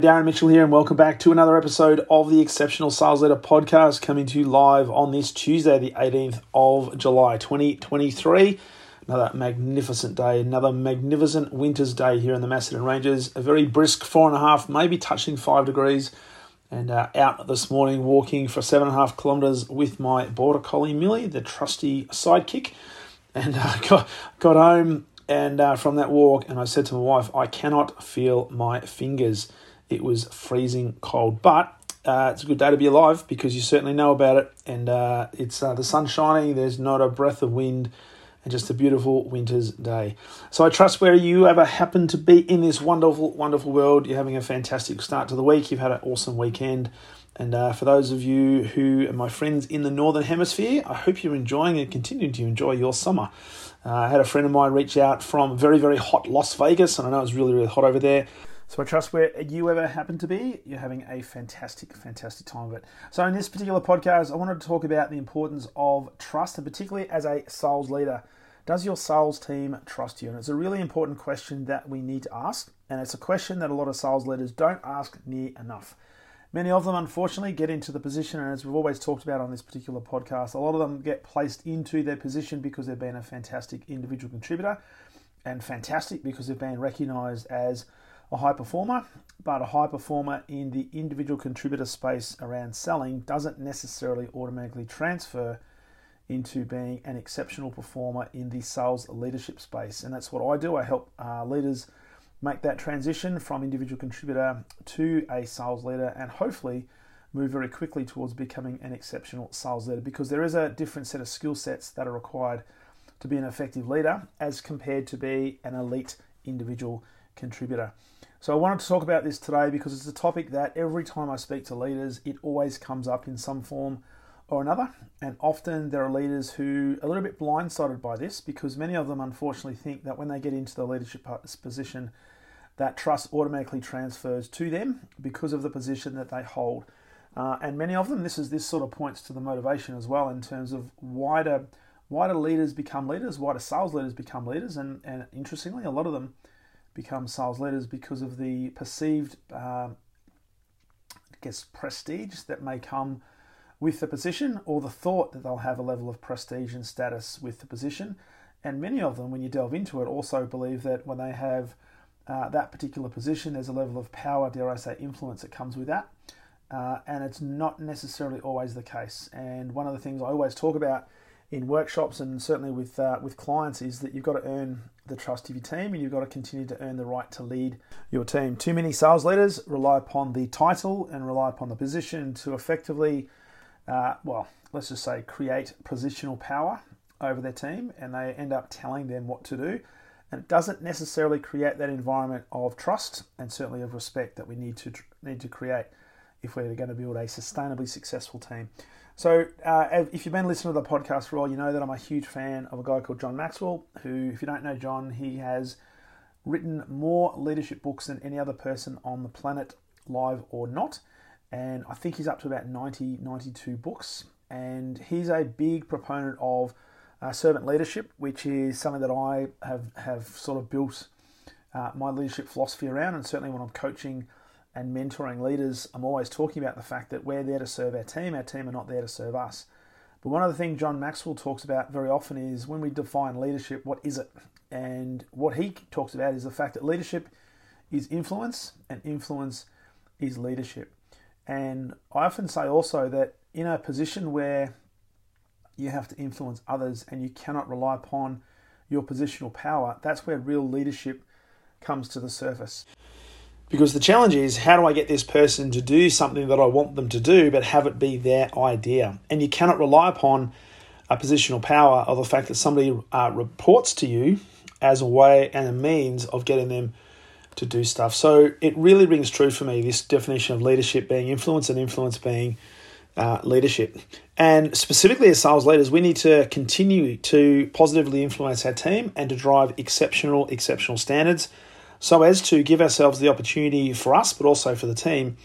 Darren Mitchell here, and welcome back to another episode of the Exceptional Sales Leader podcast coming to you live on this Tuesday, the 18th of July, 2023. Another magnificent day, another magnificent winter's day here in the Macedon Ranges. A very brisk four and a half, maybe touching five degrees. And uh, out this morning walking for seven and a half kilometres with my border collie Millie, the trusty sidekick. And uh, got, got home and uh, from that walk, and I said to my wife, I cannot feel my fingers. It was freezing cold, but uh, it's a good day to be alive because you certainly know about it. And uh, it's uh, the sun shining. There's not a breath of wind, and just a beautiful winter's day. So I trust where you ever happen to be in this wonderful, wonderful world, you're having a fantastic start to the week. You've had an awesome weekend. And uh, for those of you who are my friends in the Northern Hemisphere, I hope you're enjoying and continuing to enjoy your summer. Uh, I had a friend of mine reach out from very, very hot Las Vegas, and I know it's really, really hot over there. So I trust where you ever happen to be, you're having a fantastic, fantastic time of it. So in this particular podcast, I wanted to talk about the importance of trust, and particularly as a sales leader. Does your sales team trust you? And it's a really important question that we need to ask, and it's a question that a lot of sales leaders don't ask near enough. Many of them, unfortunately, get into the position, and as we've always talked about on this particular podcast, a lot of them get placed into their position because they've been a fantastic individual contributor and fantastic because they've been recognized as a high performer, but a high performer in the individual contributor space around selling doesn't necessarily automatically transfer into being an exceptional performer in the sales leadership space. And that's what I do. I help uh, leaders make that transition from individual contributor to a sales leader and hopefully move very quickly towards becoming an exceptional sales leader because there is a different set of skill sets that are required to be an effective leader as compared to be an elite individual contributor. So I wanted to talk about this today because it's a topic that every time I speak to leaders, it always comes up in some form or another. And often there are leaders who are a little bit blindsided by this because many of them unfortunately think that when they get into the leadership position, that trust automatically transfers to them because of the position that they hold. Uh, and many of them, this is this sort of points to the motivation as well in terms of why do why do leaders become leaders? Why do sales leaders become leaders? And and interestingly, a lot of them become sales leaders because of the perceived, uh, I guess, prestige that may come with the position or the thought that they'll have a level of prestige and status with the position. And many of them, when you delve into it, also believe that when they have uh, that particular position, there's a level of power, dare I say, influence that comes with that. Uh, and it's not necessarily always the case. And one of the things I always talk about in workshops and certainly with uh, with clients is that you've got to earn the trust of your team and you've got to continue to earn the right to lead your team. Too many sales leaders rely upon the title and rely upon the position to effectively, uh, well, let's just say, create positional power over their team, and they end up telling them what to do. And it doesn't necessarily create that environment of trust and certainly of respect that we need to need to create if we're going to build a sustainably successful team. So, uh, if you've been listening to the podcast for all, you know that I'm a huge fan of a guy called John Maxwell, who, if you don't know John, he has written more leadership books than any other person on the planet, live or not. And I think he's up to about 90, 92 books. And he's a big proponent of uh, servant leadership, which is something that I have, have sort of built uh, my leadership philosophy around. And certainly when I'm coaching and mentoring leaders, I'm always talking about the fact that we're there to serve our team, our team are not there to serve us. But one of the things John Maxwell talks about very often is when we define leadership, what is it? And what he talks about is the fact that leadership is influence and influence is leadership. And I often say also that in a position where you have to influence others and you cannot rely upon your positional power, that's where real leadership comes to the surface. Because the challenge is, how do I get this person to do something that I want them to do, but have it be their idea? And you cannot rely upon a positional power or the fact that somebody uh, reports to you as a way and a means of getting them to do stuff. So it really rings true for me this definition of leadership being influence and influence being uh, leadership. And specifically as sales leaders, we need to continue to positively influence our team and to drive exceptional, exceptional standards so as to give ourselves the opportunity for us, but also for the team,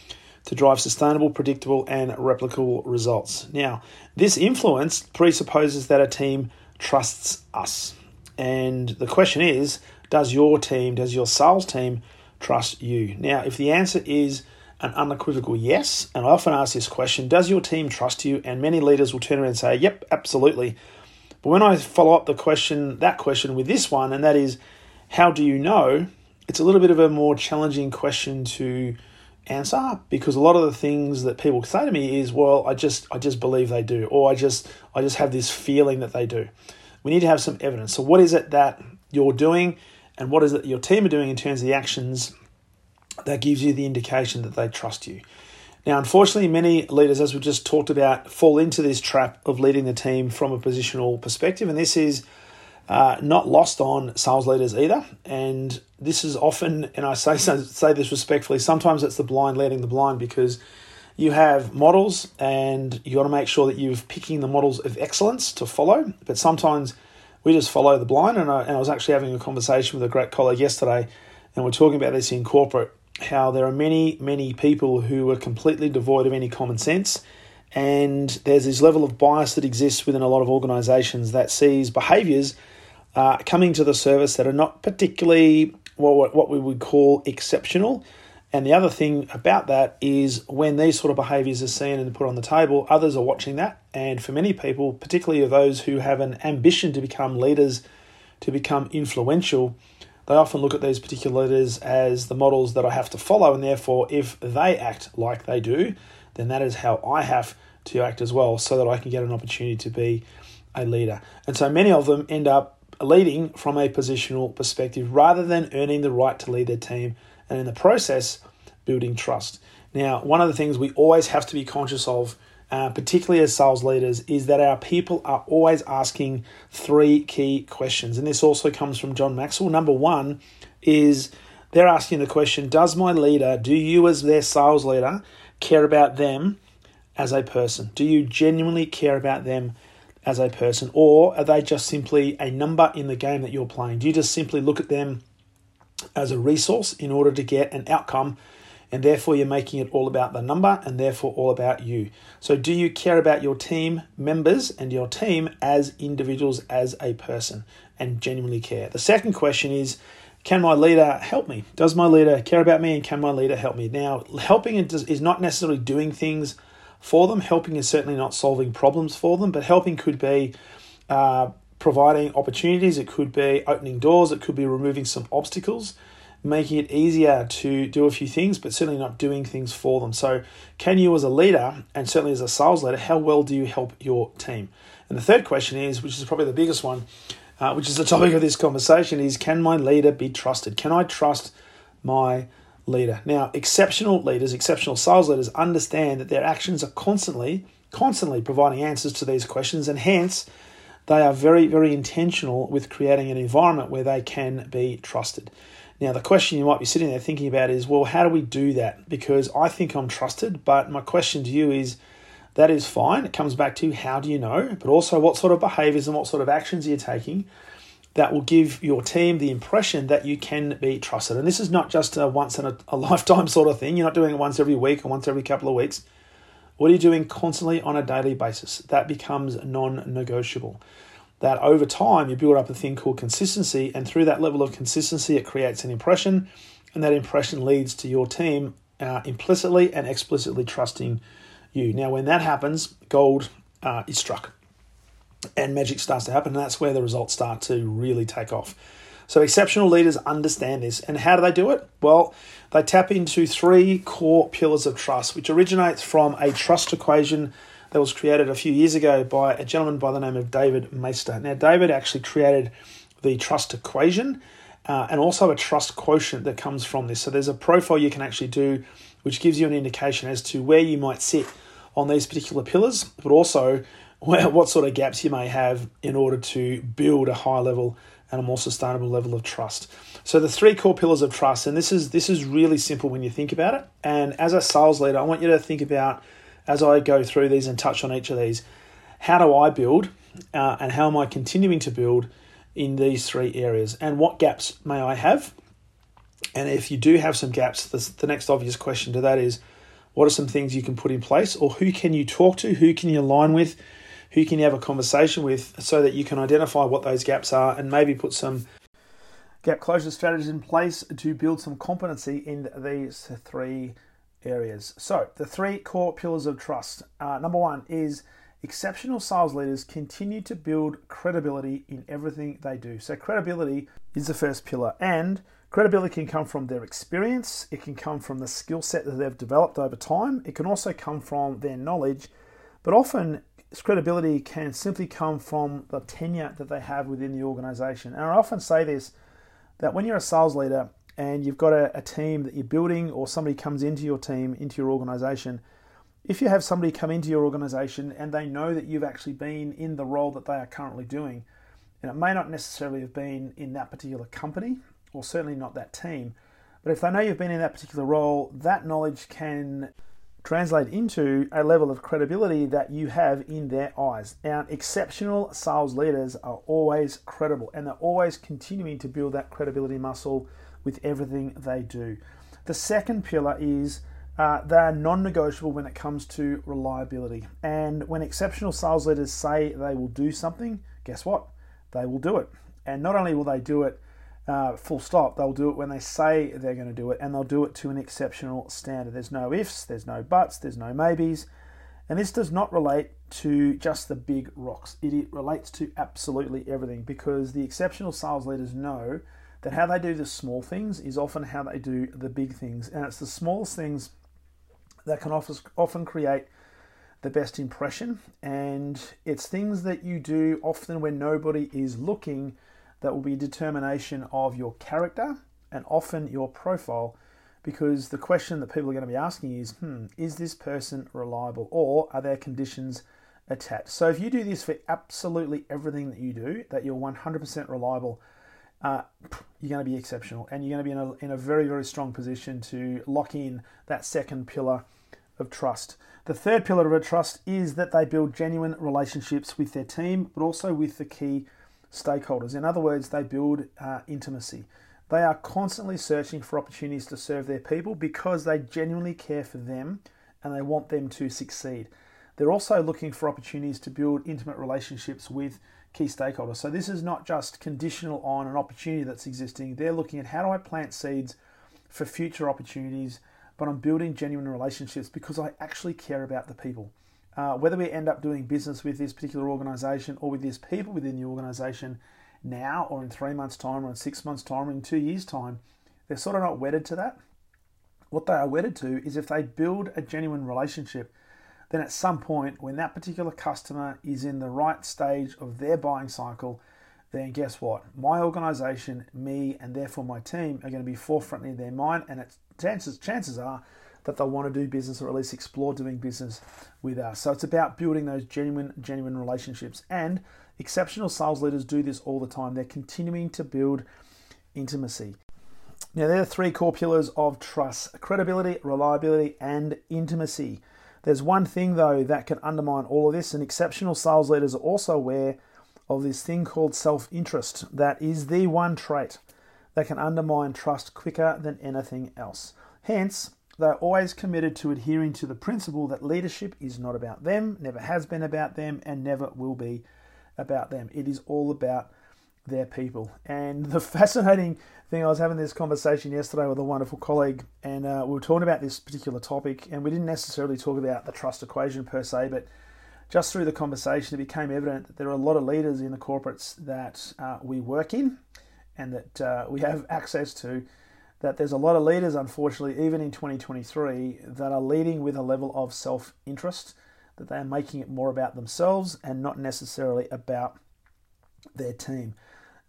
to drive sustainable, predictable, and replicable results. Now, this influence presupposes that a team trusts us. And the question is does your team, does your sales team trust you? Now, if the answer is an unequivocal yes. And I often ask this question Does your team trust you? And many leaders will turn around and say, Yep, absolutely. But when I follow up the question, that question with this one, and that is, How do you know? It's a little bit of a more challenging question to answer because a lot of the things that people say to me is well i just i just believe they do or i just i just have this feeling that they do we need to have some evidence so what is it that you're doing and what is it your team are doing in terms of the actions that gives you the indication that they trust you. Now, unfortunately, many leaders, as we just talked about, fall into this trap of leading the team from a positional perspective, and this is uh, not lost on sales leaders either. And this is often, and I say say this respectfully, sometimes it's the blind leading the blind because you have models, and you got to make sure that you're picking the models of excellence to follow. But sometimes we just follow the blind. And I, and I was actually having a conversation with a great colleague yesterday, and we're talking about this in corporate how there are many, many people who are completely devoid of any common sense. And there's this level of bias that exists within a lot of organizations that sees behaviors uh, coming to the service that are not particularly well, what we would call exceptional. And the other thing about that is when these sort of behaviors are seen and put on the table, others are watching that. And for many people, particularly those who have an ambition to become leaders, to become influential, they often look at these particular leaders as the models that I have to follow, and therefore, if they act like they do, then that is how I have to act as well, so that I can get an opportunity to be a leader. And so many of them end up leading from a positional perspective rather than earning the right to lead their team, and in the process, building trust. Now, one of the things we always have to be conscious of uh, particularly as sales leaders, is that our people are always asking three key questions. And this also comes from John Maxwell. Number one is they're asking the question Does my leader, do you as their sales leader, care about them as a person? Do you genuinely care about them as a person? Or are they just simply a number in the game that you're playing? Do you just simply look at them as a resource in order to get an outcome and therefore you're making it all about the number and therefore all about you. So, do you care about your team members and your team as individuals, as a person, and genuinely care? The second question is, can my leader help me? Does my leader care about me and can my leader help me? Now, helping is not necessarily doing things for them. Helping is certainly not solving problems for them, but helping could be uh, providing opportunities, it could be opening doors, it could be removing some obstacles making it easier to do a few things, but certainly not doing things for them. So, can you, as a leader, and certainly as a sales leader, how well do you help your team? And the third question is, which is probably the biggest one, uh, which is the topic of this conversation, is can my leader be trusted? Can I trust my leader? Now, exceptional leaders, exceptional sales leaders understand that their actions are constantly, constantly providing answers to these questions, and hence, they are very, very intentional with creating an environment where they can be trusted. Now, the question you might be sitting there thinking about is, well, how do we do that? Because I think I'm trusted, but my question to you is, that is fine. It comes back to how do you know, but also what sort of behaviors and what sort of actions are you taking that will give your team the impression that you can be trusted. And this is not just a once in a, a lifetime sort of thing. You're not doing it once every week or once every couple of weeks. What are you doing constantly on a daily basis? That becomes non negotiable that over time you build up a thing called consistency, and through that level of consistency, it creates an impression, and that impression leads to your team uh, implicitly and explicitly trusting you. Now, when that happens, gold uh, is struck, and magic starts to happen, and that's where the results start to really take off. So, exceptional leaders understand this, and how do they do it? Well, they tap into three core pillars of trust, which originates from a trust equation that was created a few years ago by a gentleman by the name of David Maister. Now, David actually created the trust equation uh, and also a trust quotient that comes from this. So, there's a profile you can actually do which gives you an indication as to where you might sit on these particular pillars, but also what sort of gaps you may have in order to build a high level and a more sustainable level of trust. So the three core pillars of trust, and this is this is really simple when you think about it. And as a sales leader, I want you to think about as I go through these and touch on each of these, how do I build uh, and how am I continuing to build in these three areas? And what gaps may I have? And if you do have some gaps, the, the next obvious question to that is what are some things you can put in place, or who can you talk to? Who can you align with? Who can you have a conversation with so that you can identify what those gaps are and maybe put some gap closure strategies in place to build some competency in these three areas. So, the three core pillars of trust. Uh, number one is exceptional sales leaders continue to build credibility in everything they do. So, credibility is the first pillar, and credibility can come from their experience, it can come from the skill set that they've developed over time, it can also come from their knowledge, but often credibility can simply come from the tenure that they have within the organization. And I often say this that when you're a sales leader and you've got a, a team that you're building, or somebody comes into your team, into your organization, if you have somebody come into your organization and they know that you've actually been in the role that they are currently doing, and it may not necessarily have been in that particular company, or certainly not that team, but if they know you've been in that particular role, that knowledge can translate into a level of credibility that you have in their eyes. Now, exceptional sales leaders are always credible and they're always continuing to build that credibility muscle with everything they do. The second pillar is uh, they are non negotiable when it comes to reliability. And when exceptional sales leaders say they will do something, guess what? They will do it. And not only will they do it uh, full stop. They'll do it when they say they're going to do it, and they'll do it to an exceptional standard. There's no ifs, there's no buts, there's no maybes. And this does not relate to just the big rocks. It relates to absolutely everything because the exceptional sales leaders know that how they do the small things is often how they do the big things. And it's the smallest things that can often create the best impression. And it's things that you do often when nobody is looking that will be a determination of your character and often your profile because the question that people are going to be asking is hmm, is this person reliable or are there conditions attached? So if you do this for absolutely everything that you do, that you're 100% reliable, uh, you're going to be exceptional and you're going to be in a, in a very, very strong position to lock in that second pillar of trust. The third pillar of a trust is that they build genuine relationships with their team, but also with the key stakeholders. In other words, they build uh, intimacy. They are constantly searching for opportunities to serve their people because they genuinely care for them and they want them to succeed. They're also looking for opportunities to build intimate relationships with key stakeholders. So this is not just conditional on an opportunity that's existing. They're looking at how do I plant seeds for future opportunities, but I'm building genuine relationships because I actually care about the people. Uh, whether we end up doing business with this particular organization or with these people within the organization now or in three months' time or in six months' time or in two years' time, they're sort of not wedded to that. What they are wedded to is if they build a genuine relationship, then at some point when that particular customer is in the right stage of their buying cycle, then guess what? My organization, me, and therefore my team are going to be forefront in their mind, and chances chances are that they'll want to do business or at least explore doing business with us. So it's about building those genuine, genuine relationships. And exceptional sales leaders do this all the time. They're continuing to build intimacy. Now, there are three core pillars of trust credibility, reliability, and intimacy. There's one thing, though, that can undermine all of this, and exceptional sales leaders are also aware of this thing called self interest. That is the one trait that can undermine trust quicker than anything else. Hence, they're always committed to adhering to the principle that leadership is not about them, never has been about them, and never will be about them. It is all about their people. And the fascinating thing, I was having this conversation yesterday with a wonderful colleague, and uh, we were talking about this particular topic, and we didn't necessarily talk about the trust equation per se, but just through the conversation, it became evident that there are a lot of leaders in the corporates that uh, we work in and that uh, we have access to that there's a lot of leaders, unfortunately, even in 2023, that are leading with a level of self interest, that they are making it more about themselves and not necessarily about their team.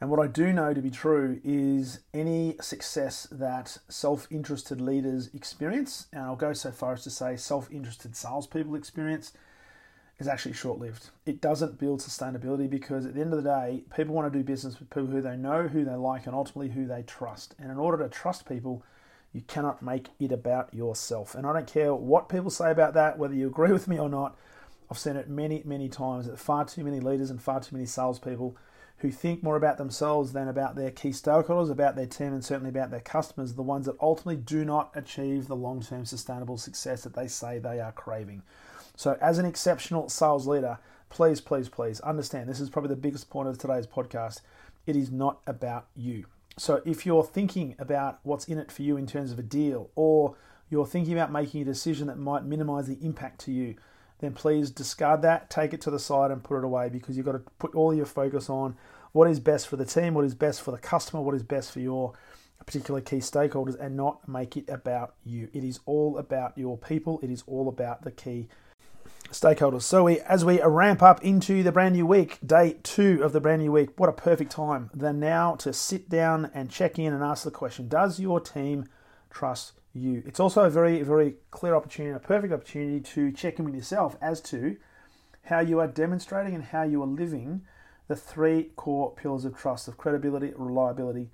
And what I do know to be true is any success that self interested leaders experience, and I'll go so far as to say self interested salespeople experience, is actually short lived. It doesn't build sustainability because at the end of the day, people want to do business with people who they know, who they like, and ultimately who they trust. And in order to trust people, You cannot make it about yourself. And I don't care what people say about that, whether you agree with me or not. I've seen it many, many times that far too many leaders and far too many salespeople who think more about themselves than about their key stakeholders, about their team, and certainly about their customers, are the ones that ultimately do not achieve the long term sustainable success that they say they are craving. So, as an exceptional sales leader, please, please, please understand this is probably the biggest point of today's podcast. It is not about you. So, if you're thinking about what's in it for you in terms of a deal, or you're thinking about making a decision that might minimize the impact to you, then please discard that, take it to the side, and put it away because you've got to put all your focus on what is best for the team, what is best for the customer, what is best for your particular key stakeholders, and not make it about you. It is all about your people, it is all about the key stakeholders. So we, as we ramp up into the brand new week, day two of the brand new week, what a perfect time than now to sit down and check in and ask the question: Does your team trust you? It's also a very, very clear opportunity, a perfect opportunity to check in with yourself as to how you are demonstrating and how you are living the three core pillars of trust of credibility, reliability,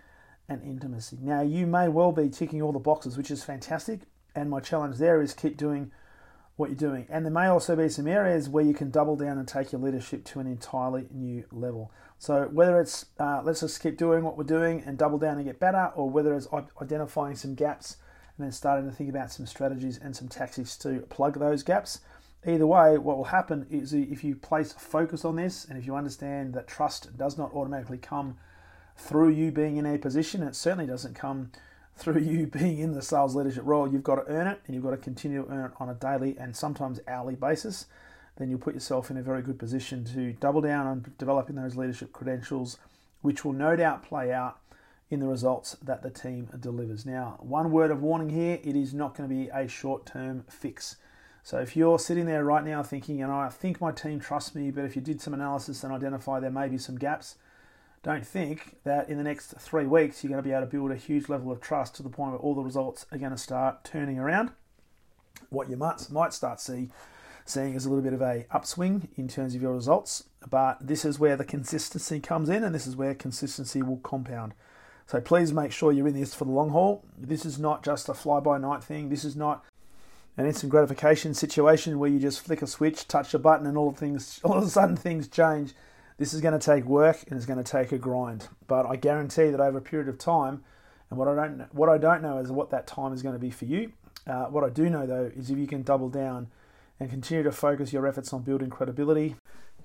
and intimacy. Now, you may well be ticking all the boxes, which is fantastic. And my challenge there is keep doing what you're doing. And there may also be some areas where you can double down and take your leadership to an entirely new level. So whether it's uh, let's just keep doing what we're doing and double down and get better, or whether it's identifying some gaps and then starting to think about some strategies and some tactics to plug those gaps. Either way, what will happen is if you place focus on this and if you understand that trust does not automatically come through you being in a position, it certainly doesn't come through you being in the sales leadership role, you've got to earn it and you've got to continue to earn it on a daily and sometimes hourly basis. Then you'll put yourself in a very good position to double down on developing those leadership credentials, which will no doubt play out in the results that the team delivers. Now, one word of warning here it is not going to be a short term fix. So if you're sitting there right now thinking, and I think my team trusts me, but if you did some analysis and identify there may be some gaps, don't think that in the next three weeks you're going to be able to build a huge level of trust to the point where all the results are going to start turning around. What you might might start see seeing is a little bit of a upswing in terms of your results, but this is where the consistency comes in, and this is where consistency will compound. So please make sure you're in this for the long haul. This is not just a fly by night thing. This is not an instant gratification situation where you just flick a switch, touch a button, and all things all of a sudden things change. This is going to take work and it's going to take a grind. But I guarantee that over a period of time, and what I don't what I don't know is what that time is going to be for you. Uh, what I do know though is if you can double down and continue to focus your efforts on building credibility,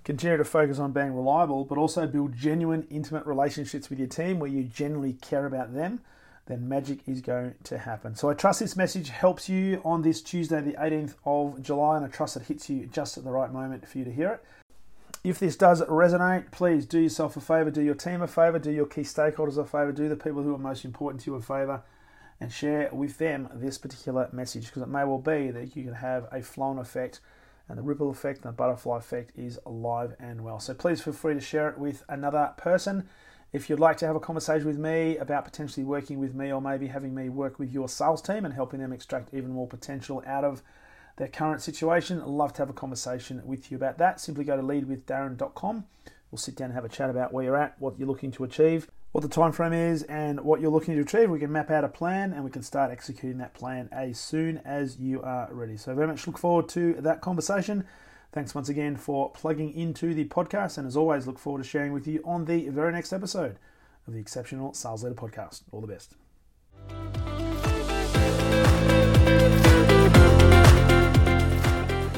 continue to focus on being reliable, but also build genuine, intimate relationships with your team where you genuinely care about them, then magic is going to happen. So I trust this message helps you on this Tuesday, the 18th of July, and I trust it hits you just at the right moment for you to hear it. If this does resonate, please do yourself a favor, do your team a favor, do your key stakeholders a favor, do the people who are most important to you a favor, and share with them this particular message because it may well be that you can have a flow effect and the ripple effect and the butterfly effect is alive and well. So please feel free to share it with another person. If you'd like to have a conversation with me about potentially working with me or maybe having me work with your sales team and helping them extract even more potential out of their current situation. I'd love to have a conversation with you about that. Simply go to leadwithdarren.com. We'll sit down and have a chat about where you're at, what you're looking to achieve, what the time frame is, and what you're looking to achieve. We can map out a plan and we can start executing that plan as soon as you are ready. So very much look forward to that conversation. Thanks once again for plugging into the podcast, and as always, look forward to sharing with you on the very next episode of the Exceptional Sales Leader Podcast. All the best.